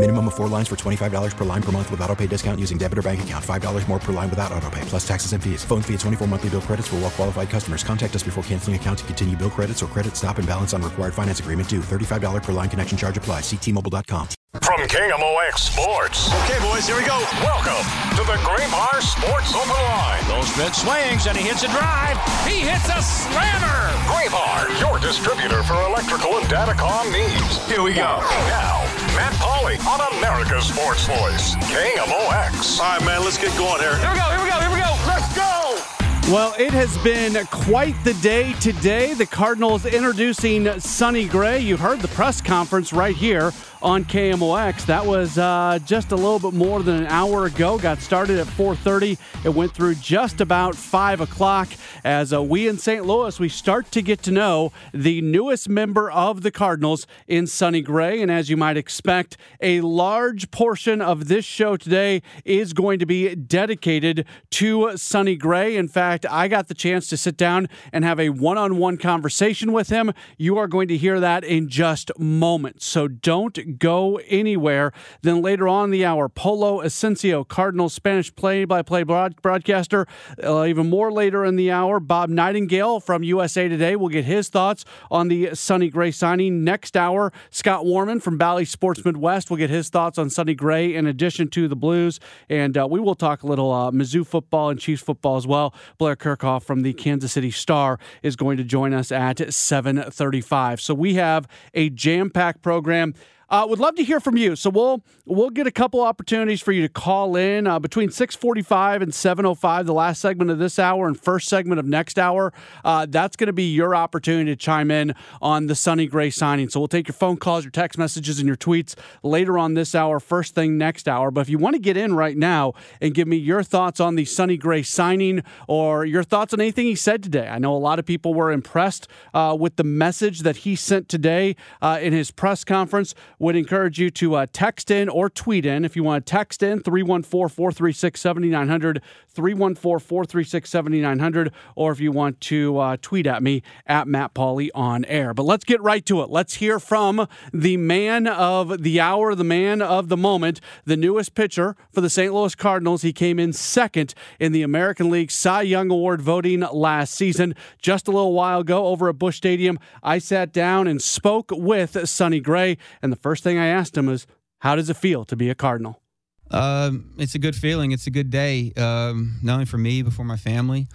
Minimum of four lines for $25 per line per month with auto pay discount using debit or bank account. $5 more per line without auto pay, plus taxes and fees. Phone fee at 24 monthly bill credits for well qualified customers. Contact us before canceling account to continue bill credits or credit stop and balance on required finance agreement due. $35 per line connection charge applies. Ctmobile.com. From KMOX Sports. Okay, boys, here we go. Welcome to the Graybar Sports Open Line. Goldschmidt swings and he hits a drive. He hits a slammer. Graybar, your distributor for electrical and datacom needs. Here we go. Now, Matt Pauley on America's Sports Voice, KMOX. All right, man, let's get going here. Here we go. Here we go. Here we go. Let's go. Well, it has been quite the day today. The Cardinals introducing Sonny Gray. You heard the press conference right here on KMOX. That was uh, just a little bit more than an hour ago. Got started at 4:30. It went through just about five o'clock. As uh, we in St. Louis, we start to get to know the newest member of the Cardinals in Sonny Gray. And as you might expect, a large portion of this show today is going to be dedicated to Sonny Gray. In fact, I got the chance to sit down and have a one-on-one conversation with him. You are going to hear that in just moments. So don't go anywhere. Then later on the hour, Polo Ascencio, Cardinals Spanish play-by-play broadcaster. Uh, even more later in the hour, Bob Nightengale from USA Today will get his thoughts on the Sonny Gray signing. Next hour, Scott Warmann from Bally Sports Midwest will get his thoughts on Sonny Gray in addition to the Blues. And uh, we will talk a little uh, Mizzou football and Chiefs football as well. Blair Kerkhoff from the Kansas City Star is going to join us at 7:35. So we have a jam-packed program. Uh, would love to hear from you. So we'll we'll get a couple opportunities for you to call in uh, between 6:45 and 7:05, the last segment of this hour and first segment of next hour. Uh, that's going to be your opportunity to chime in on the Sonny Gray signing. So we'll take your phone calls, your text messages, and your tweets later on this hour, first thing next hour. But if you want to get in right now and give me your thoughts on the Sonny Gray signing or your thoughts on anything he said today, I know a lot of people were impressed uh, with the message that he sent today uh, in his press conference would encourage you to uh, text in or tweet in. If you want to text in, 314 436 7900, 314 436 7900, or if you want to uh, tweet at me at Matt Pauley on air. But let's get right to it. Let's hear from the man of the hour, the man of the moment, the newest pitcher for the St. Louis Cardinals. He came in second in the American League Cy Young Award voting last season. Just a little while ago over at Busch Stadium, I sat down and spoke with Sonny Gray, and the first thing I asked him was, How does it feel to be a Cardinal? Um, it's a good feeling. It's a good day, um, not only for me, but for my family.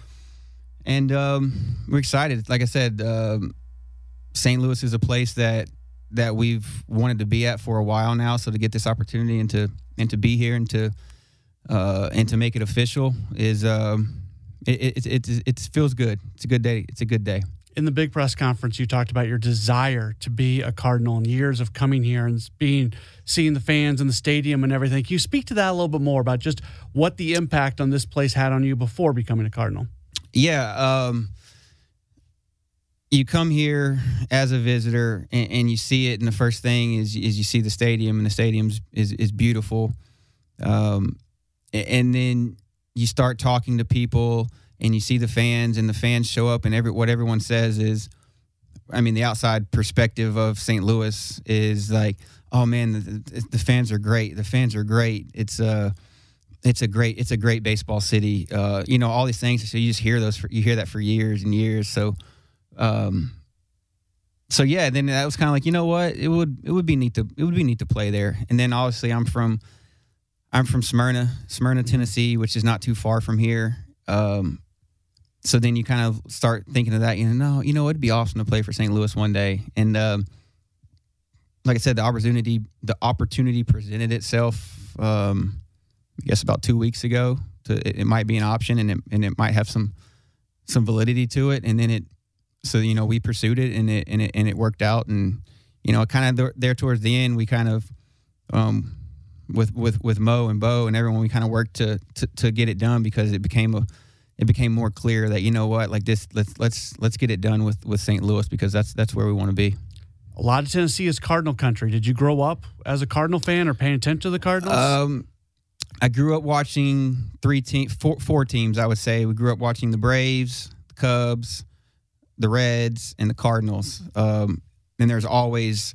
And um, we're excited. Like I said, um, St. Louis is a place that that we've wanted to be at for a while now. So to get this opportunity and to and to be here and to uh, and to make it official is um, it, it, it, it, it feels good. It's a good day. It's a good day in the big press conference, you talked about your desire to be a Cardinal and years of coming here and being seeing the fans in the stadium and everything. Can you speak to that a little bit more about just what the impact on this place had on you before becoming a Cardinal? Yeah, um, you come here as a visitor and, and, you see it, and the first thing is is you see the stadium, and the stadium is is beautiful, um, and then you start talking to people and you see the fans and the fans show up and every what everyone says is I mean the outside perspective of St. Louis is like oh man the, the fans are great. The fans are great. It's a it's a great it's a great baseball city. Uh, you know all these things so you just hear those for, you hear that for years and years. So um so yeah then that was kind of like you know what? It would it would be neat to it would be neat to play there. And then obviously I'm from I'm from Smyrna Smyrna Tennessee which is not too far from here. Um, so then you kind of start thinking of that. You know, you know, it'd be awesome to play for St. Louis one day. And um, like I said, the opportunity the opportunity presented itself. Um, I guess about two weeks ago. To it, it might be an option, and it and it might have some some validity to it. And then it, so you know, we pursued it, and it and it and it worked out. And you know, kind of there towards the end, we kind of, um, with with with Mo and Bo and everyone, we kind of worked to, to to get it done because it became a it became more clear that you know what, like this, let's let's let's get it done with with St. Louis because that's that's where we want to be. A lot of Tennessee is Cardinal country. Did you grow up as a Cardinal fan or paying attention to the Cardinals? Um, I grew up watching three team, four, four teams. I would say we grew up watching the Braves, the Cubs, the Reds, and the Cardinals. Um, and there's always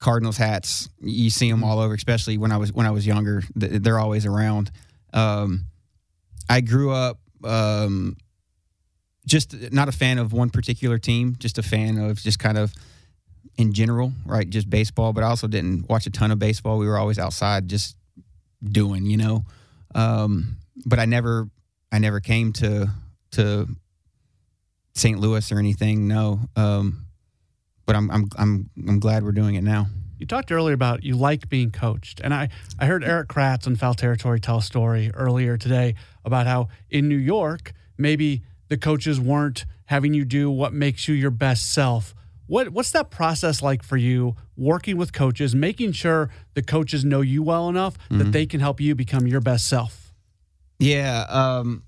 Cardinals hats. You see them all over, especially when I was when I was younger. They're always around. Um, I grew up um, just not a fan of one particular team, just a fan of just kind of in general, right? Just baseball, but I also didn't watch a ton of baseball. We were always outside just doing, you know. Um, but I never I never came to to St. Louis or anything, no. Um, but I'm I'm I'm I'm glad we're doing it now. You talked earlier about you like being coached, and I I heard Erik Kratz on Foul Territory tell a story earlier today about how in New York maybe the coaches weren't having you do what makes you your best self. What what's that process like for you working with coaches, making sure the coaches know you well enough mm-hmm. that they can help you become your best self? Yeah, um,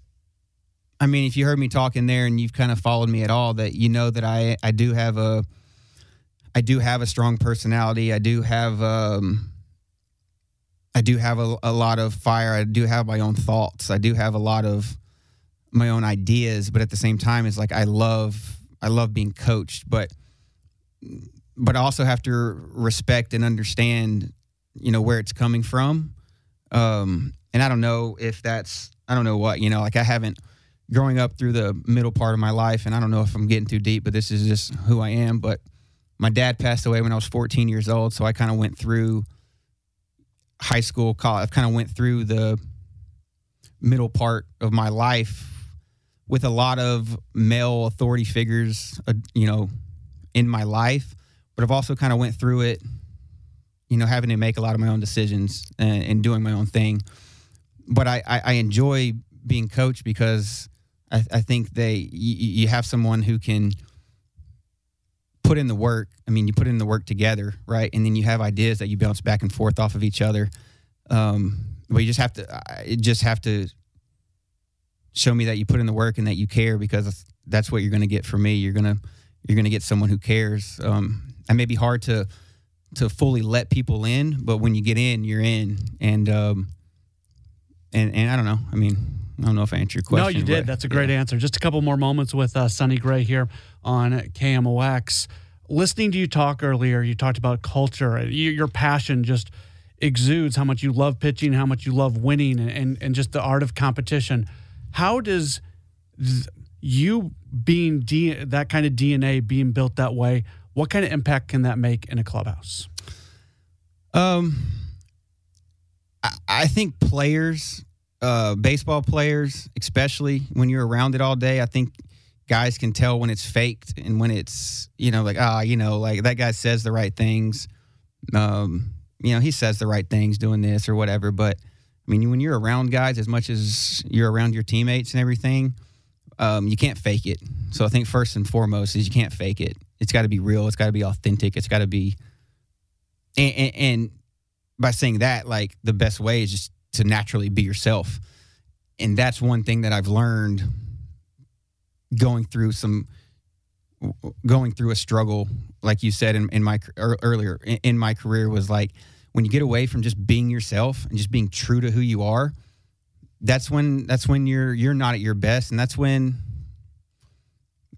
I mean, if you heard me talking there and you've kind of followed me at all, that you know that I I do have a I do have a strong personality. I do have um, I do have a, a lot of fire. I do have my own thoughts. I do have a lot of my own ideas, but at the same time, it's like I love I love being coached, but but I also have to respect and understand, you know, where it's coming from. Um, and I don't know if that's I don't know what you know. Like I haven't growing up through the middle part of my life, and I don't know if I'm getting too deep, but this is just who I am. But my dad passed away when I was 14 years old, so I kind of went through high school, college. I kind of went through the middle part of my life with a lot of male authority figures, uh, you know, in my life. But I've also kind of went through it, you know, having to make a lot of my own decisions and, and doing my own thing. But I, I, I enjoy being coached because I, I think they you, you have someone who can put in the work. I mean, you put in the work together, right? And then you have ideas that you bounce back and forth off of each other. Um, but you just have to, I just have to show me that you put in the work and that you care because that's what you're going to get from me. You're gonna, you're gonna get someone who cares. Um, it may be hard to to fully let people in, but when you get in, you're in. And um, and and I don't know. I mean, I don't know if I answered your question. No, you did. That's a great yeah. answer. Just a couple more moments with uh, Sonny Gray here on KMOX. Listening to you talk earlier, you talked about culture. Your passion just exudes how much you love pitching, how much you love winning, and, and just the art of competition. How does you being D, that kind of DNA being built that way, what kind of impact can that make in a clubhouse? Um, I, I think players uh, baseball players, especially when you're around it all day, I think guys can tell when it's faked and when it's you know like ah you know like that guy says the right things, um, you know he says the right things doing this or whatever. But I mean when you're around guys as much as you're around your teammates and everything, um, you can't fake it. So I think first and foremost is you can't fake it. It's got to be real. It's got to be authentic. It's got to be, and, and, and by saying that, like the best way is just to naturally be yourself. And that's one thing that I've learned going through some going through a struggle like you said in, in my earlier in, my career was like when you get away from just being yourself and just being true to who you are that's when that's when you're you're not at your best and that's when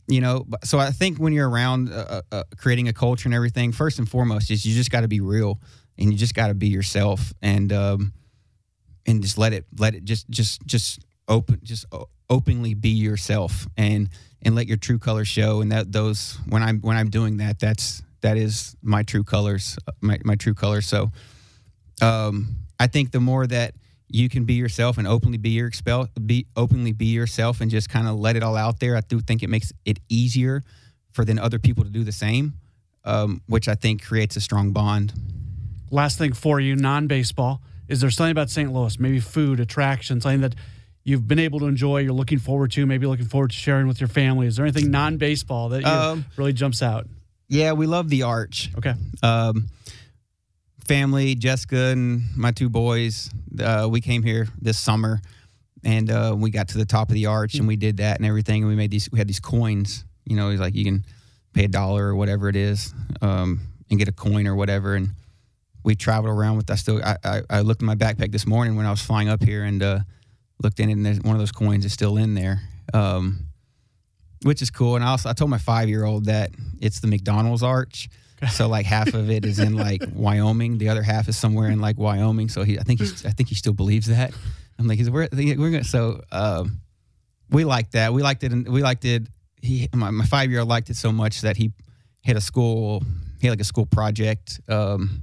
you know so i think when you're around uh, uh, creating a culture and everything first and foremost is you just got to be real and you just got to be yourself and um, and just let it let it just just just open just openly be yourself and and let your true colors show and that those when i'm when i'm doing that that's that is my true colors my, my true colors so um i think the more that you can be yourself and openly be your expel be openly be yourself and just kind of let it all out there i do think it makes it easier for then other people to do the same um, which I think creates a strong bond. Last thing for you, non baseball. Is there something about St. Louis, maybe food, attraction, something that you've been able to enjoy, you're looking forward to, maybe looking forward to sharing with your family? Is there anything non baseball that um, really jumps out? Yeah, we love the Arch. Okay. Um, family, Jessica and my two boys, uh, we came here this summer and uh, we got to the top of the arch and we did that and everything. And we made these, we had these coins, you know, it's like you can pay a dollar or whatever it is um, and get a coin or whatever. And we traveled around with, I still, I, I, I, looked in my backpack this morning when I was flying up here and uh, looked in it and one of those coins is still in there. Um, which is cool. And I also I told my five year old that it's the McDonald's arch. So like half of it is in like Wyoming, the other half is somewhere in like Wyoming. So he, I think he's, I think he still believes that. I'm like, he's we're we're gonna. So um, we liked that. We liked it. And we liked it. He, my, my five year old liked it so much that he had a school. He had like a school project um,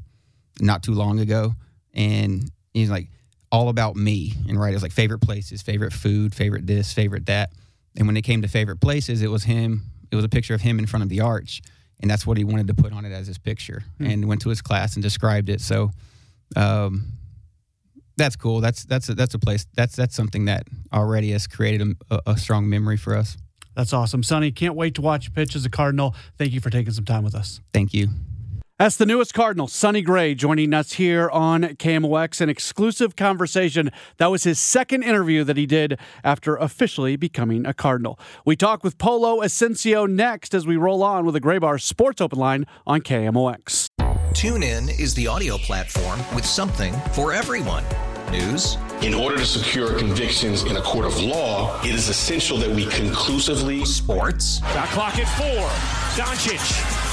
not too long ago, and he's like all about me. And right, it was like favorite places, favorite food, favorite this, favorite that. And when it came to favorite places, it was him. It was a picture of him in front of the arch and that's what he wanted to put on it as his picture mm. and went to his class and described it so um, that's cool that's that's a, that's a place that's that's something that already has created a, a strong memory for us that's awesome sonny can't wait to watch you pitch as a cardinal thank you for taking some time with us thank you that's the newest Cardinal, Sonny Gray, joining us here on KMOX, an exclusive conversation. That was his second interview that he did after officially becoming a Cardinal. We talk with Polo Ascencio next as we roll on with a Graybar Sports Open Line on KMOX. TuneIn is the audio platform with something for everyone. News. In order to secure convictions in a court of law, it is essential that we conclusively. Sports. Got clock at four. Doncic.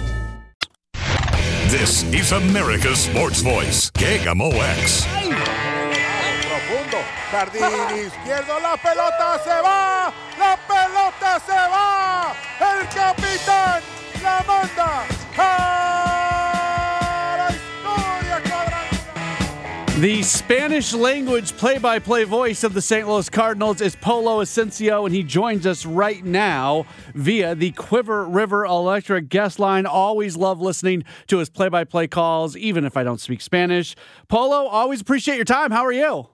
This is America's Sports Voice, KMOX. Profundo, jardín izquierdo, la pelota se va, la pelota se va, el capitán la manda The Spanish language play by play voice of the St. Louis Cardinals is Polo Ascencio, and he joins us right now via the Cuivre River Electric guest line. Always love listening to his play by play calls, even if I don't speak Spanish. Polo, always appreciate your time. How are you?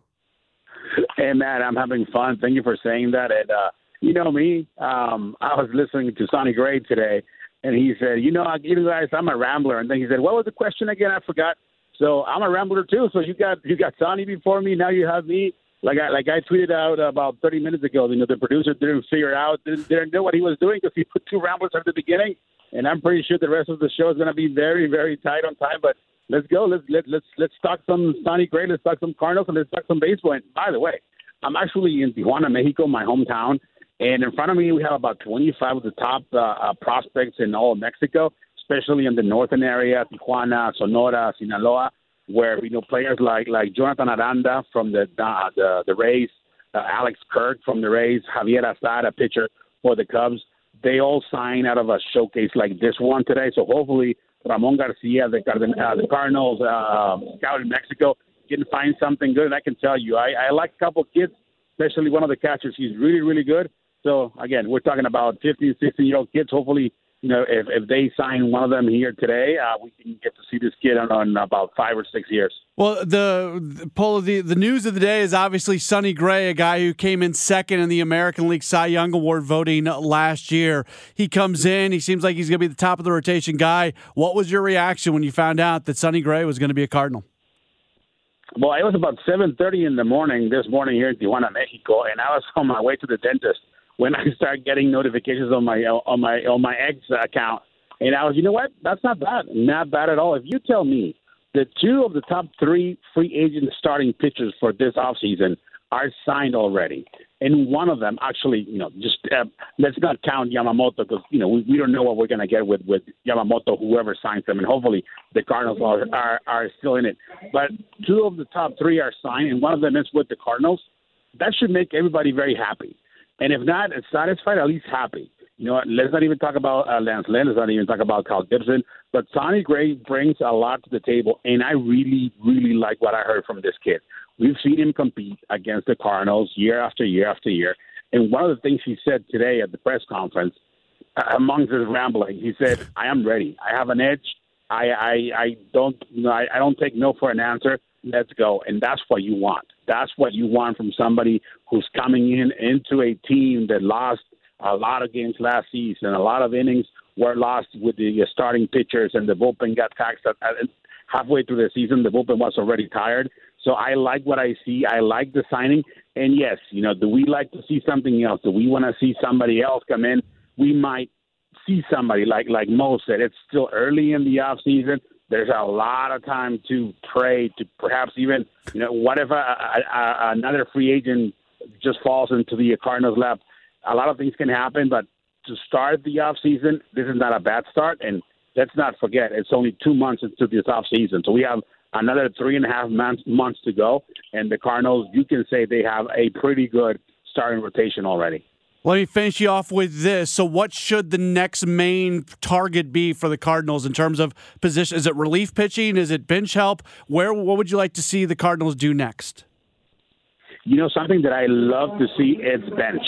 Hey, Matt, I'm having fun. Thank you for saying that. And, uh, you know me, um, I was listening to Sonny Gray today, and he said, You know, you guys, I'm a rambler. And then he said, What was the question again? I forgot. So I'm a rambler too. So you got you got Sonny before me. Now you have me. Like I like I tweeted out about 30 minutes ago. You know the producer didn't figure out didn't, didn't know what he was doing because he put two ramblers at the beginning. And I'm pretty sure the rest of the show is going to be very very tight on time. But let's go. Let's let, let's let's talk some Sonny Gray. Let's talk some Cardinals and let's talk some baseball. And by the way, I'm actually in Tijuana, Mexico, my hometown. And in front of me, we have about 25 of the top uh, uh, prospects in all of Mexico especially in the northern area, Tijuana, Sonora, Sinaloa, where you know players like like Jonathan Aranda from the uh, the the Rays, uh, Alex Kirk from the Rays, Javier Assad, a pitcher for the Cubs, they all sign out of a showcase like this one today. So hopefully Ramon Garcia, the uh, the Cardinals uh, scout in Mexico, can find something good. And I can tell you, I, I like a couple kids, especially one of the catchers. He's really really good. So again, we're talking about 15, 16 year old kids. Hopefully you know, if, if they sign one of them here today, uh, we can get to see this kid on, on about five or six years. Well, the, the Polo, the, the news of the day is obviously Sonny Gray, a guy who came in second in the American League Cy Young Award voting last year. He comes in, he seems like he's going to be the top of the rotation guy. What was your reaction when you found out that Sonny Gray was going to be a Cardinal? Well, it was about 7:30 in the morning this morning here in Tijuana, Mexico, and I was on my way to the dentist when I started getting notifications on my on my on my ex account, and I was, you know what? That's not bad, not bad at all. If you tell me that two of the top three free agent starting pitchers for this offseason are signed already, and one of them actually, you know, just uh, let's not count Yamamoto because you know we, we don't know what we're going to get with with Yamamoto, whoever signs them, and hopefully the Cardinals are, are are still in it. But two of the top three are signed, and one of them is with the Cardinals. That should make everybody very happy. And if not satisfied, at least happy. You know, let's not even talk about uh, Lance Lynn. Let's not even talk about Kyle Gibson. But Sonny Gray brings a lot to the table, and I really, really like what I heard from this kid. We've seen him compete against the Cardinals year after year after year. And one of the things he said today at the press conference, uh, amongst his rambling, he said, "I am ready. I have an edge. I, I, I don't, you know, I, I don't take no for an answer. Let's go." And that's what you want. That's what you want from somebody who's coming in into a team that lost a lot of games last season. A lot of innings were lost with the uh, starting pitchers, and the bullpen got taxed at, uh, at, halfway through the season. The bullpen was already tired. So I like what I see. I like the signing. And yes, you know, do we like to see something else? Do we want to see somebody else come in? We might see somebody like like Mo said. It's still early in the off season. There's a lot of time to pray to perhaps even you know what if a, a, a, another free agent just falls into the Cardinals' lap. A lot of things can happen, but to start the off season, this is not a bad start. And let's not forget, it's only two months into this off season, so we have another three and a half months months to go. And the Cardinals, you can say they have a pretty good starting rotation already. Let me finish you off with this. So, what should the next main target be for the Cardinals in terms of position? Is it relief pitching? Is it bench help? Where? What would you like to see the Cardinals do next? You know, something that I love to see is bench.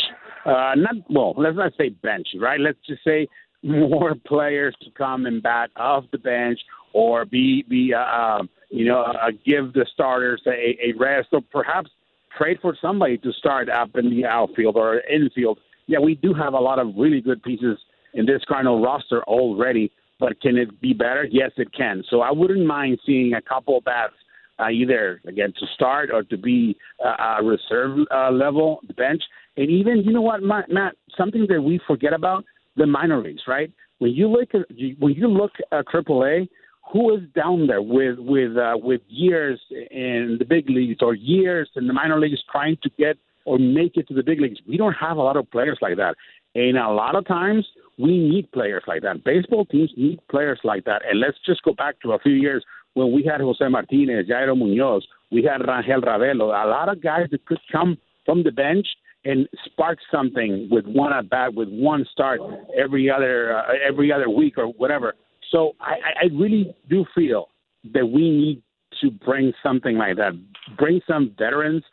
Uh, not well. Let's not say bench, right? Let's just say more players to come and bat off the bench or be be uh, um, you know uh, give the starters a, a rest or perhaps trade for somebody to start up in the outfield or infield yeah, we do have a lot of really good pieces in this Cardinal roster already, but can it be better? Yes, it can. So I wouldn't mind seeing a couple bats uh, either again to start or to be uh, a reserve uh, level bench. And even you know what, Matt, something that we forget about the minor leagues, right? When you look at when you look at AAA, who is down there with with uh, with years in the big leagues or years in the minor leagues trying to get or make it to the big leagues. We don't have a lot of players like that. And a lot of times we need players like that. Baseball teams need players like that. And let's just go back to a few years when we had Jose Martinez, Yairo Munoz, we had Rangel Ravelo, a lot of guys that could come from the bench and spark something with one at bat, with one start every other uh, every other week or whatever. So I, I really do feel that we need to bring something like that, bring some veterans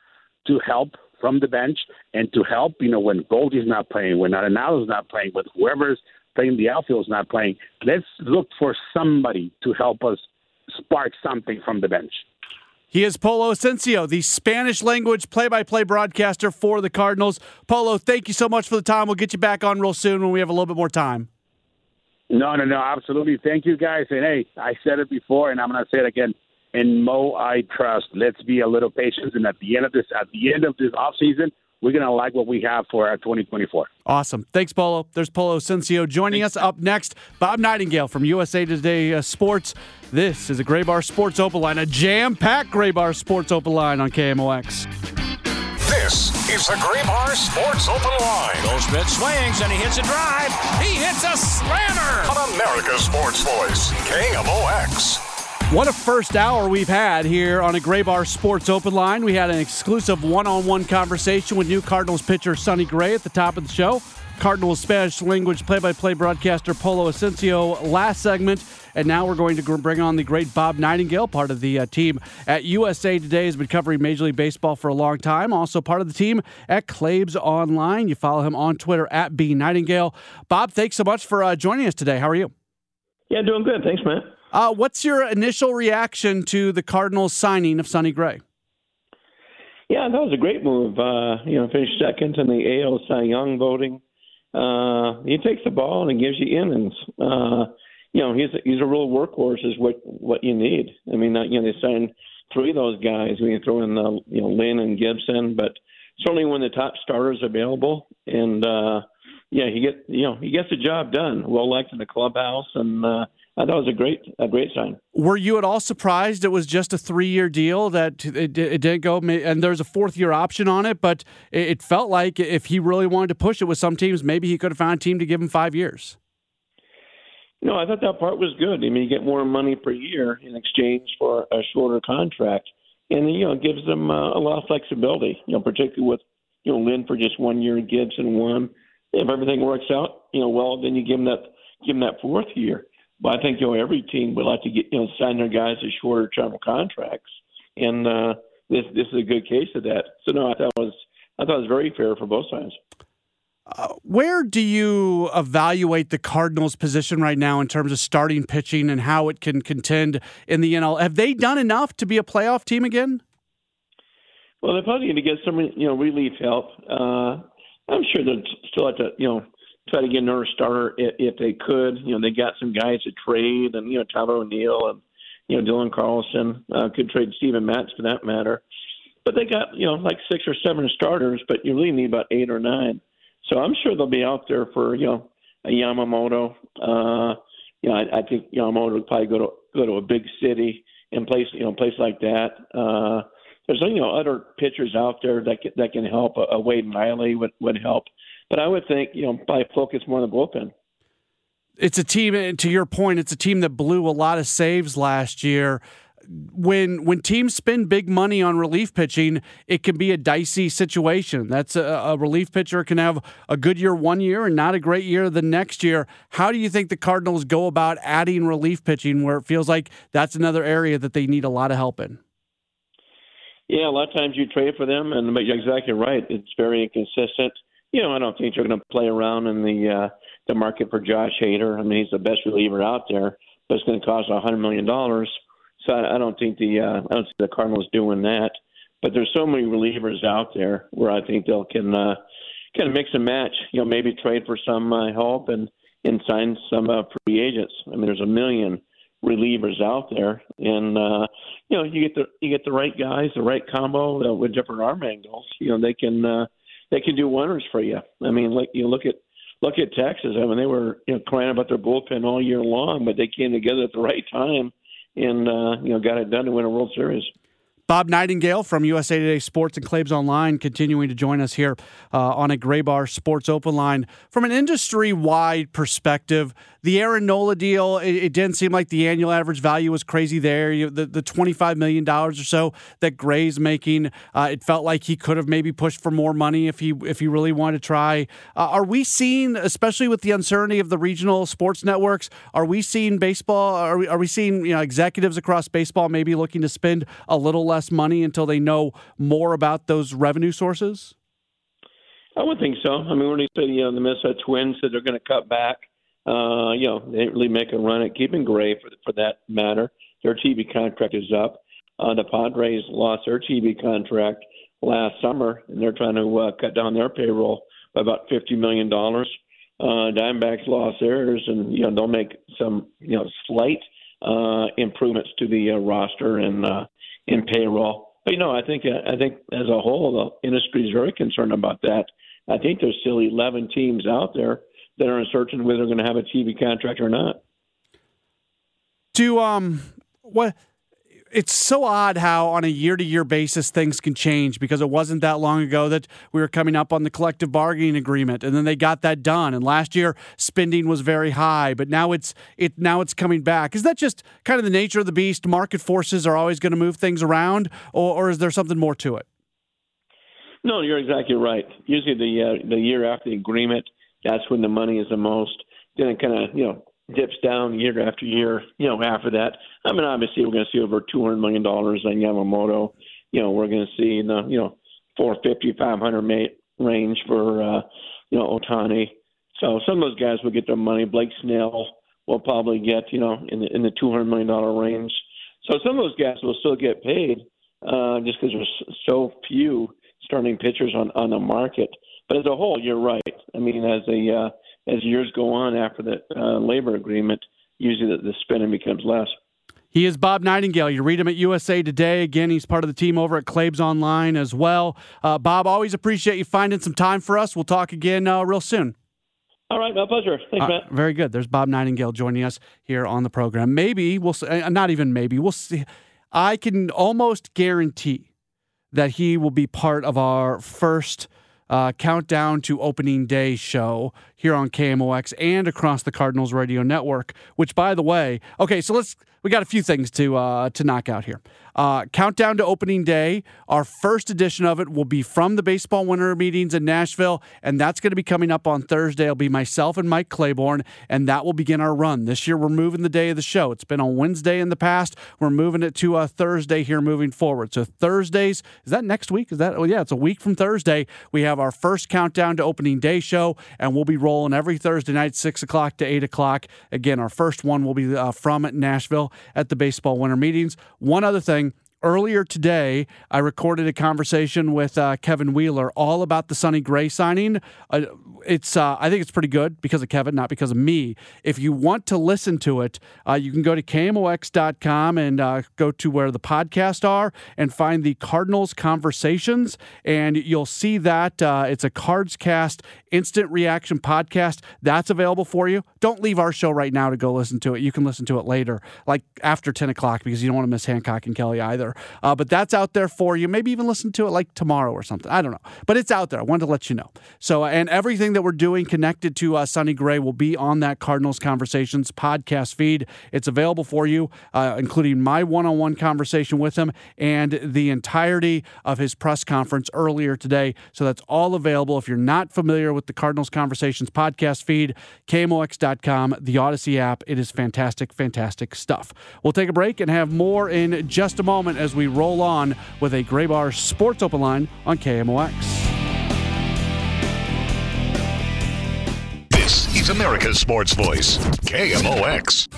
to help from the bench and to help, you know, when Goldie's not playing, when Arenado's not playing, when whoever's playing the outfield is not playing, let's look for somebody to help us spark something from the bench. He is Polo Ascencio, the Spanish language play by play broadcaster for the Cardinals. Polo, thank you so much for the time. We'll get you back on real soon when we have a little bit more time. No, no, no, absolutely. Thank you guys. And hey, I said it before and I'm going to say it again and Mo I trust. Let's be a little patient, and at the end of this, at the end of this off season, we're going to like what we have for our 2024. Awesome. Thanks, Polo. There's Polo Ascencio joining Thanks. us up next. Bob Nightengale from USA Today uh, Sports. This is a Graybar Sports Open Line, a jam-packed Graybar Sports Open Line on KMOX. This is the Graybar Sports Open Line. Goldschmidt swings and he hits a drive. He hits a slammer. On America's Sports Voice, KMOX. What a first hour we've had here on a Graybar Sports Open Line. We had an exclusive one on one conversation with new Cardinals pitcher Sonny Gray at the top of the show. Cardinals Spanish language play by play broadcaster Polo Ascencio last segment. And now we're going to bring on the great Bob Nightengale, part of the uh, team at USA Today, has been covering Major League Baseball for a long time. Also part of the team at Claves Online. You follow him on Twitter at B Nightengale. Bob, thanks so much for uh, joining us today. How are you? Yeah, doing good. Thanks, man. Uh, what's your initial reaction to the Cardinals signing of Sonny Gray? Yeah, that was a great move. Uh, you know, finished second in the AL Cy Young voting. Uh, he takes the ball and he gives you innings. Uh, you know, he's a, he's a real workhorse. Is what what you need. I mean, you know, they signed three of those guys. We can throw in the you know Lynn and Gibson, but certainly when the top starters available, and uh, yeah, he get you know he gets the job done. Well liked in the clubhouse, and uh, I thought it was a great a great sign. Were you at all surprised it was just a three year deal that it, it didn't go and there's a fourth year option on it, but it felt like if he really wanted to push it with some teams, maybe he could have found a team to give him five years. No, I thought that part was good. I mean, you get more money per year in exchange for a shorter contract, and you know, it gives them uh, a lot of flexibility. You know, particularly with you know Lynn for just one year, Gibson one. If everything works out, you know, well, then you give them that give them that fourth year. But I think you know every team would like to get you know sign their guys to shorter term contracts, and uh, this this is a good case of that. So no, I thought it was I thought it was very fair for both sides. Uh, where do you evaluate the Cardinals' position right now in terms of starting pitching and how it can contend in the NL? Have they done enough to be a playoff team again? Well, they're probably going to get some, you know, relief help. Uh, I'm sure they'll still have to, you know, try to get another starter if, if they could. You know, they got some guys to trade, and you know, Tyler O'Neill and you know Dylan Carlson uh, could trade Steven Matz for that matter. But they got you know like six or seven starters, but you really need about eight or nine. So I'm sure they'll be out there for you know a Yamamoto. Uh, you know, I, I think Yamamoto would probably go to go to a big city and place you know place like that. Uh, there's you know other pitchers out there that can, that can help. A, a Wade Miley would would help, but I would think you know probably focus more on the bullpen. It's a team. And to your point, it's a team that blew a lot of saves last year when when teams spend big money on relief pitching, it can be a dicey situation. That's a, a, relief pitcher can have a good year one year and not a great year the next year. How do you think the Cardinals go about adding relief pitching where it feels like that's another area that they need a lot of help in? Yeah, a lot of times you trade for them, and but you're exactly right. It's very inconsistent. You know, I don't think they're going to play around in the uh, the market for Josh Hader. I mean, he's the best reliever out there, but it's going to cost a hundred million dollars so I, I don't think the uh, I don't see the Cardinals doing that. But there's so many relievers out there where I think they'll can uh, kind of mix and match. You know, maybe trade for some uh, help and and sign some uh, free agents. I mean, there's a million relievers out there, and uh, you know, you get the you get the right guys, the right combo uh, with different arm angles. You know, they can uh, they can do wonders for you. I mean, like you look at look at Texas. I mean, they were you know crying about their bullpen all year long, but they came together at the right time and uh, you know got it done to win a World Series. Bob Nightengale from USA Today Sports and Claves Online continuing to join us here uh, on a Graybar Sports Open line. From an industry wide perspective, the Aaron Nola deal, it, it, didn't seem like the annual average value was crazy there. You, the, the $25 million or so that Gray's making, uh, it felt like he could have maybe pushed for more money if he if he really wanted to try. Uh, are we seeing, especially with the uncertainty of the regional sports networks, are we seeing baseball, are we, are we seeing you know, executives across baseball maybe looking to spend a little less less money until they know more about those revenue sources? I would think so. I mean, when they said, you know, the Minnesota Twins said they're going to cut back, uh, you know, they didn't really make a run at keeping Gray for, for that matter. Their TV contract is up. Uh, the Padres lost their TV contract last summer, and they're trying to uh, cut down their payroll by about $50 million. Uh, Diamondbacks lost theirs, and, you know, they'll make some, you know, slight uh, improvements to the uh, roster and uh, in payroll. But you know, I think I think as a whole, the industry is very concerned about that. I think there's still 11 teams out there that are uncertain whether they're going to have a TV contract or not. Do um what it's so odd how on a year to year basis things can change because it wasn't that long ago that we were coming up on the collective bargaining agreement and then they got that done. And last year spending was very high but now it's it now it's coming back. Is that just kind of the nature of the beast? Market forces are always going to move things around or, or is there something more to it? No you're exactly right. Usually the uh, the year after the agreement That's when the money is the most. Then it kind of you know dips down year after year. You know after that, I mean obviously we're going to see over two hundred million dollars on Yamamoto. You know we're going to see in the you know four fifty five hundred range for uh, you know Ohtani. So some of those guys will get their money. Blake Snell will probably get you know in the in the two hundred million dollar range. So some of those guys will still get paid uh, just because there's so few starting pitchers on on the market. But as a whole, you're right. I mean, as a uh, as years go on after the uh, labor agreement, usually the, the spending becomes less. He is Bob Nightengale. You read him at USA Today. Again, he's part of the team over at Claibs Online as well. Uh, Bob, always appreciate you finding some time for us. We'll talk again uh, real soon. All right, my pleasure. Thanks, uh, Matt. Very good. There's Bob Nightengale joining us here on the program. Maybe we'll uh, not even maybe we'll see. I can almost guarantee that he will be part of our first uh, countdown to opening day show here on KMOX and across the Cardinals radio network. Which, by the way, okay, so let's we got a few things to uh, to knock out here. Uh, countdown to opening day. Our first edition of it will be from the baseball winter meetings in Nashville, and that's going to be coming up on Thursday. It'll be myself and Mike Claiborne, and that will begin our run. This year, we're moving the day of the show. It's been on Wednesday in the past. We're moving it to a Thursday here moving forward. So Thursdays is that next week? Is that? Oh yeah, it's a week from Thursday. We have our first countdown to opening day show, and we'll be rolling every Thursday night, six o'clock to eight o'clock. Again, our first one will be uh, from Nashville at the baseball winter meetings. One other thing earlier today, I recorded a conversation with uh, Kevin Wheeler all about the Sonny Gray signing. Uh, it's uh, I think it's pretty good because of Kevin, not because of me. If you want to listen to it, uh, you can go to KMOX.com and uh, go to where the podcasts are and find the Cardinals Conversations, and you'll see that uh, it's a Cards Cast instant reaction podcast. That's available for you. Don't leave our show right now to go listen to it. You can listen to it later, like after 10 o'clock, because you don't want to miss Hancock and Kelly either. Uh, but that's out there for you. Maybe even listen to it like tomorrow or something. I don't know. But it's out there. I wanted to let you know. So, and everything that we're doing connected to uh, Sonny Gray will be on that Cardinals Conversations podcast feed. It's available for you, uh, including my one on one conversation with him and the entirety of his press conference earlier today. So that's all available. If you're not familiar with the Cardinals Conversations podcast feed, KMOX.com, the Audacy app, it is fantastic, fantastic stuff. We'll take a break and have more in just a moment as we roll on with a Graybar Sports Open Line on KMOX. This is America's Sports Voice, KMOX.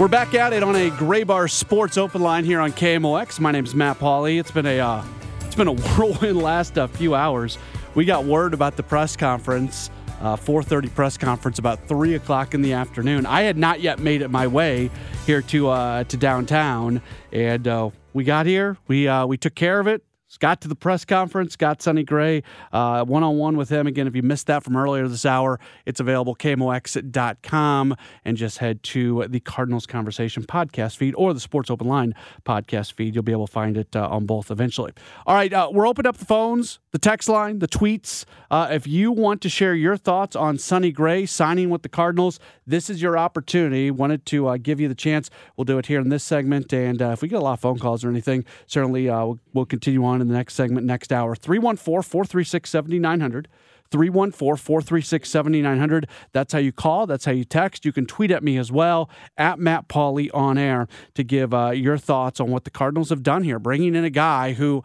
We're back at it on a Graybar Sports Open Line here on KMOX. My name is Matt Pauley. It's been a uh, it's been a whirlwind last uh, few hours. We got word about the press conference uh, 4.30 press conference about 3 o'clock in the afternoon. I had not yet made it my way here to uh, to downtown and uh, we got here. We uh, we took care of it got to the press conference, got Sonny Gray one on one with him. Again, if you missed that from earlier this hour, it's available KMOX.com and just head to the Cardinals Conversation podcast feed or the Sports Open Line podcast feed. You'll be able to find it uh, on both eventually. All right, uh, we're opening up the phones, the text line, the tweets. Uh, if you want to share your thoughts on Sonny Gray signing with the Cardinals, this is your opportunity. Wanted to uh, give you the chance. We'll do it here in this segment. And uh, if we get a lot of phone calls or anything, certainly uh, we'll, we'll continue on in the next segment, next hour. 314 436 7900. 314 436 7900. That's how you call. That's how you text. You can tweet at me as well, at Matt Pauley on air, to give uh, your thoughts on what the Cardinals have done here, bringing in a guy who.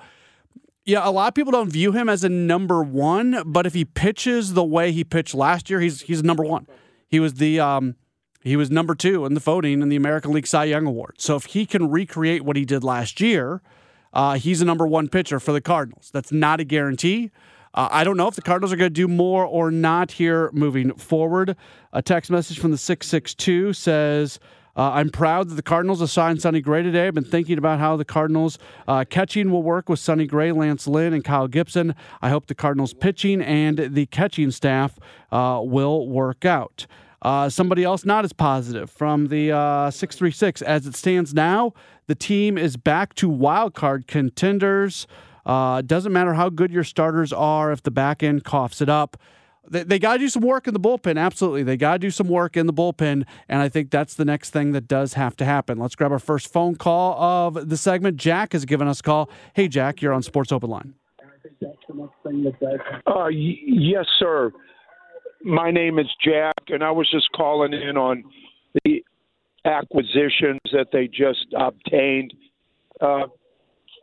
Yeah, a lot of people don't view him as a number one, but if he pitches the way he pitched last year, he's he's number one. He was the um, he was number two in the voting in the American League Cy Young Award. So if he can recreate what he did last year, uh, he's a number one pitcher for the Cardinals. That's not a guarantee. Uh, I don't know if the Cardinals are going to do more or not here moving forward. A text message from the 662 says, uh, I'm proud that the Cardinals assigned Sonny Gray today. I've been thinking about how the Cardinals uh, catching will work with Sonny Gray, Lance Lynn, and Kyle Gibson. I hope the Cardinals pitching and the catching staff uh, will work out. Uh, somebody else not as positive from the uh, 636. As it stands now, the team is back to wild card contenders. Uh, doesn't matter how good your starters are if the back end coughs it up. they, they got to do some work in the bullpen. Absolutely. They got to do some work in the bullpen. And I think that's the next thing that does have to happen. Let's grab our first phone call of the segment. Jack has given us a call. Hey, Jack, you're on Sports Open Line. Uh, yes, sir. My name is Jack, and I was just calling in on the acquisitions that they just obtained. Uh,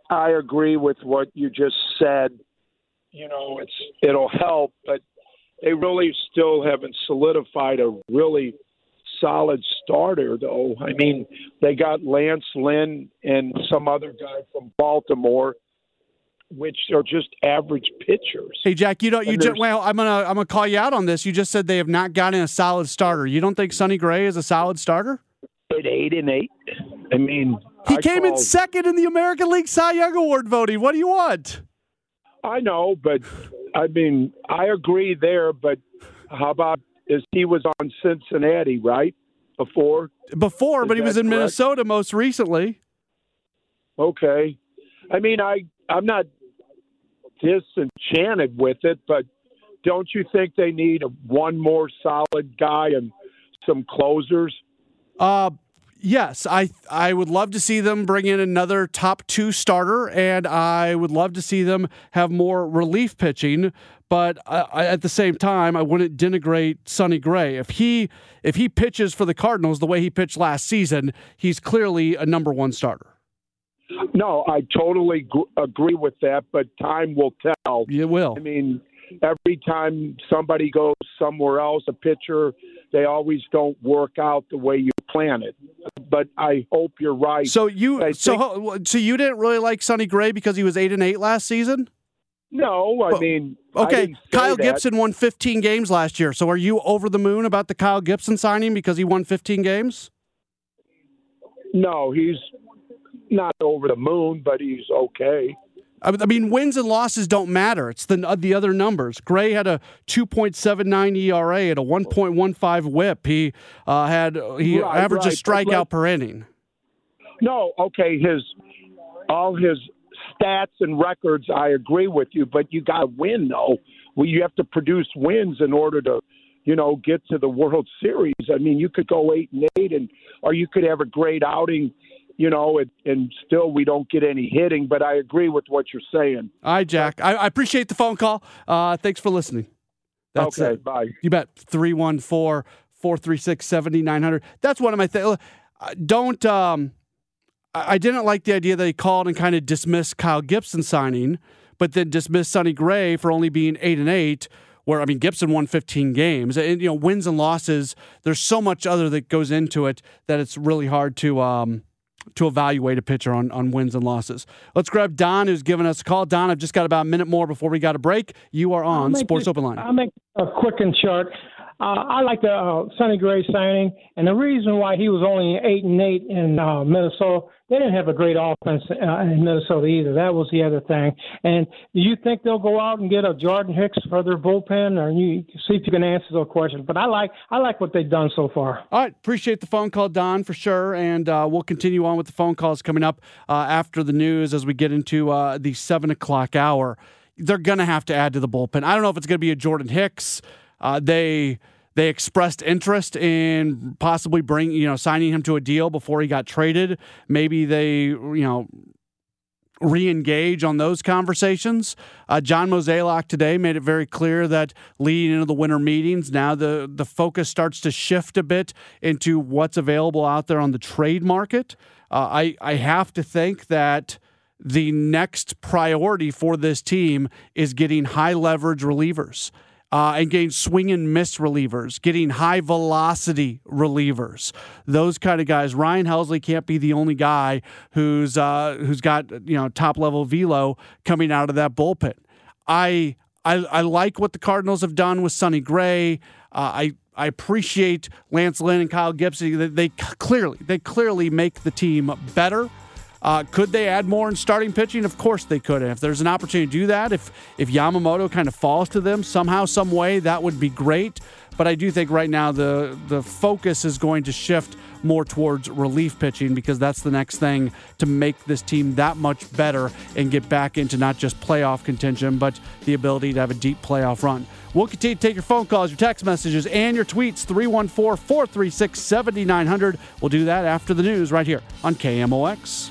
I agree with what you just said. You know, it's it'll help, but they really still haven't solidified a really solid starter, though. I mean, they got Lance Lynn and some other guy from Baltimore, which are just average pitchers. Hey Jack, you don't you just well, I'm gonna I'm gonna call you out on this. You just said they have not gotten a solid starter. You don't think Sonny Gray is a solid starter? At eight and eight, I mean, He I came in second in the American League Cy Young Award voting. What do you want? I know, but I mean, I agree there. But how about is he was on Cincinnati right before? Before, Is but he was in correct? Minnesota most recently. Okay, I mean, I I'm not disenchanted with it, but don't you think they need one more solid guy and some closers? Uh yes, I I would love to see them bring in another top 2 starter and I would love to see them have more relief pitching, but I, I, at the same time I wouldn't denigrate Sonny Gray. If he if he pitches for the Cardinals the way he pitched last season, he's clearly a number 1 starter. No, I totally gr- agree with that, but time will tell. You will. I mean, every time somebody goes somewhere else, a pitcher, they always don't work out the way you plan it. But I hope you're right. So you I so think- so you didn't really like Sonny Gray because he was 8 and 8 last season? no, I mean, Okay, didn't Kyle that. Gibson won 15 games last year. So are you over the moon about the Kyle Gibson signing because he won 15 games? No, he's not over the moon, but he's okay. I mean, wins and losses don't matter. It's the the other numbers. Gray had a 2.79 ERA and a 1.15 WHIP. He uh, had he Right, averaged a right, but strikeout per inning. No, okay, his all his stats and records, I agree with you, but you got to win though. Well, you have to produce wins in order to, you know, get to the World Series. I mean, you could go eight and eight, and or you could have a great outing, you know, and, and still we don't get any hitting. But I agree with what you're saying. All right, Jack. I, I appreciate the phone call. Uh, thanks for listening. That's okay, it. bye. You bet. 314 436 7900. That's one of my things. Don't. Um, I didn't like the idea that he called and kind of dismissed Kyle Gibson signing, but then dismissed Sonny Gray for only being eight and eight. Where I mean, Gibson won 15 games, and you know, wins and losses. There's so much other that goes into it that it's really hard to um, to evaluate a pitcher on on wins and losses. Let's grab Don, who's giving us a call. Don, I've just got about a minute more before we got a break. You are on Sports this- Open Line. I'll make a quick and short. Uh, I like the uh, Sonny Gray signing, and the reason why he was only eight and eight in uh, Minnesota, they didn't have a great offense uh, in Minnesota either. That was the other thing. And do you think they'll go out and get a Jordan Hicks for their bullpen, or you see if you can answer those questions? But I like I like what they've done so far. All right, appreciate the phone call, Don, for sure, and uh, we'll continue on with the phone calls coming up uh, after the news as we get into uh, the seven o'clock hour. They're gonna have to add to the bullpen. I don't know if it's gonna be a Jordan Hicks. Uh, they they expressed interest in possibly bring you know signing him to a deal before he got traded. Maybe they you know re-engage on those conversations. Uh, John Mozeliak today made it very clear that leading into the winter meetings, now the the focus starts to shift a bit into what's available out there on the trade market. Uh, I I have to think that the next priority for this team is getting high leverage relievers uh, and getting swing and miss relievers, getting high velocity relievers. Those kind of guys. Ryan Helsley can't be the only guy who's uh, who's got you know top level velo coming out of that bullpen. I I, I like what the Cardinals have done with Sonny Gray. Uh, I I appreciate Lance Lynn and Kyle Gibson. They, they clearly they clearly make the team better. Uh, could they add more in starting pitching? Of course they could. And if there's an opportunity to do that, if if Yamamoto kind of falls to them somehow, some way, that would be great. But I do think right now the the focus is going to shift more towards relief pitching because that's the next thing to make this team that much better and get back into not just playoff contention, but the ability to have a deep playoff run. We'll continue to take your phone calls, your text messages, and your tweets 314 436 7900. We'll do that after the news right here on KMOX.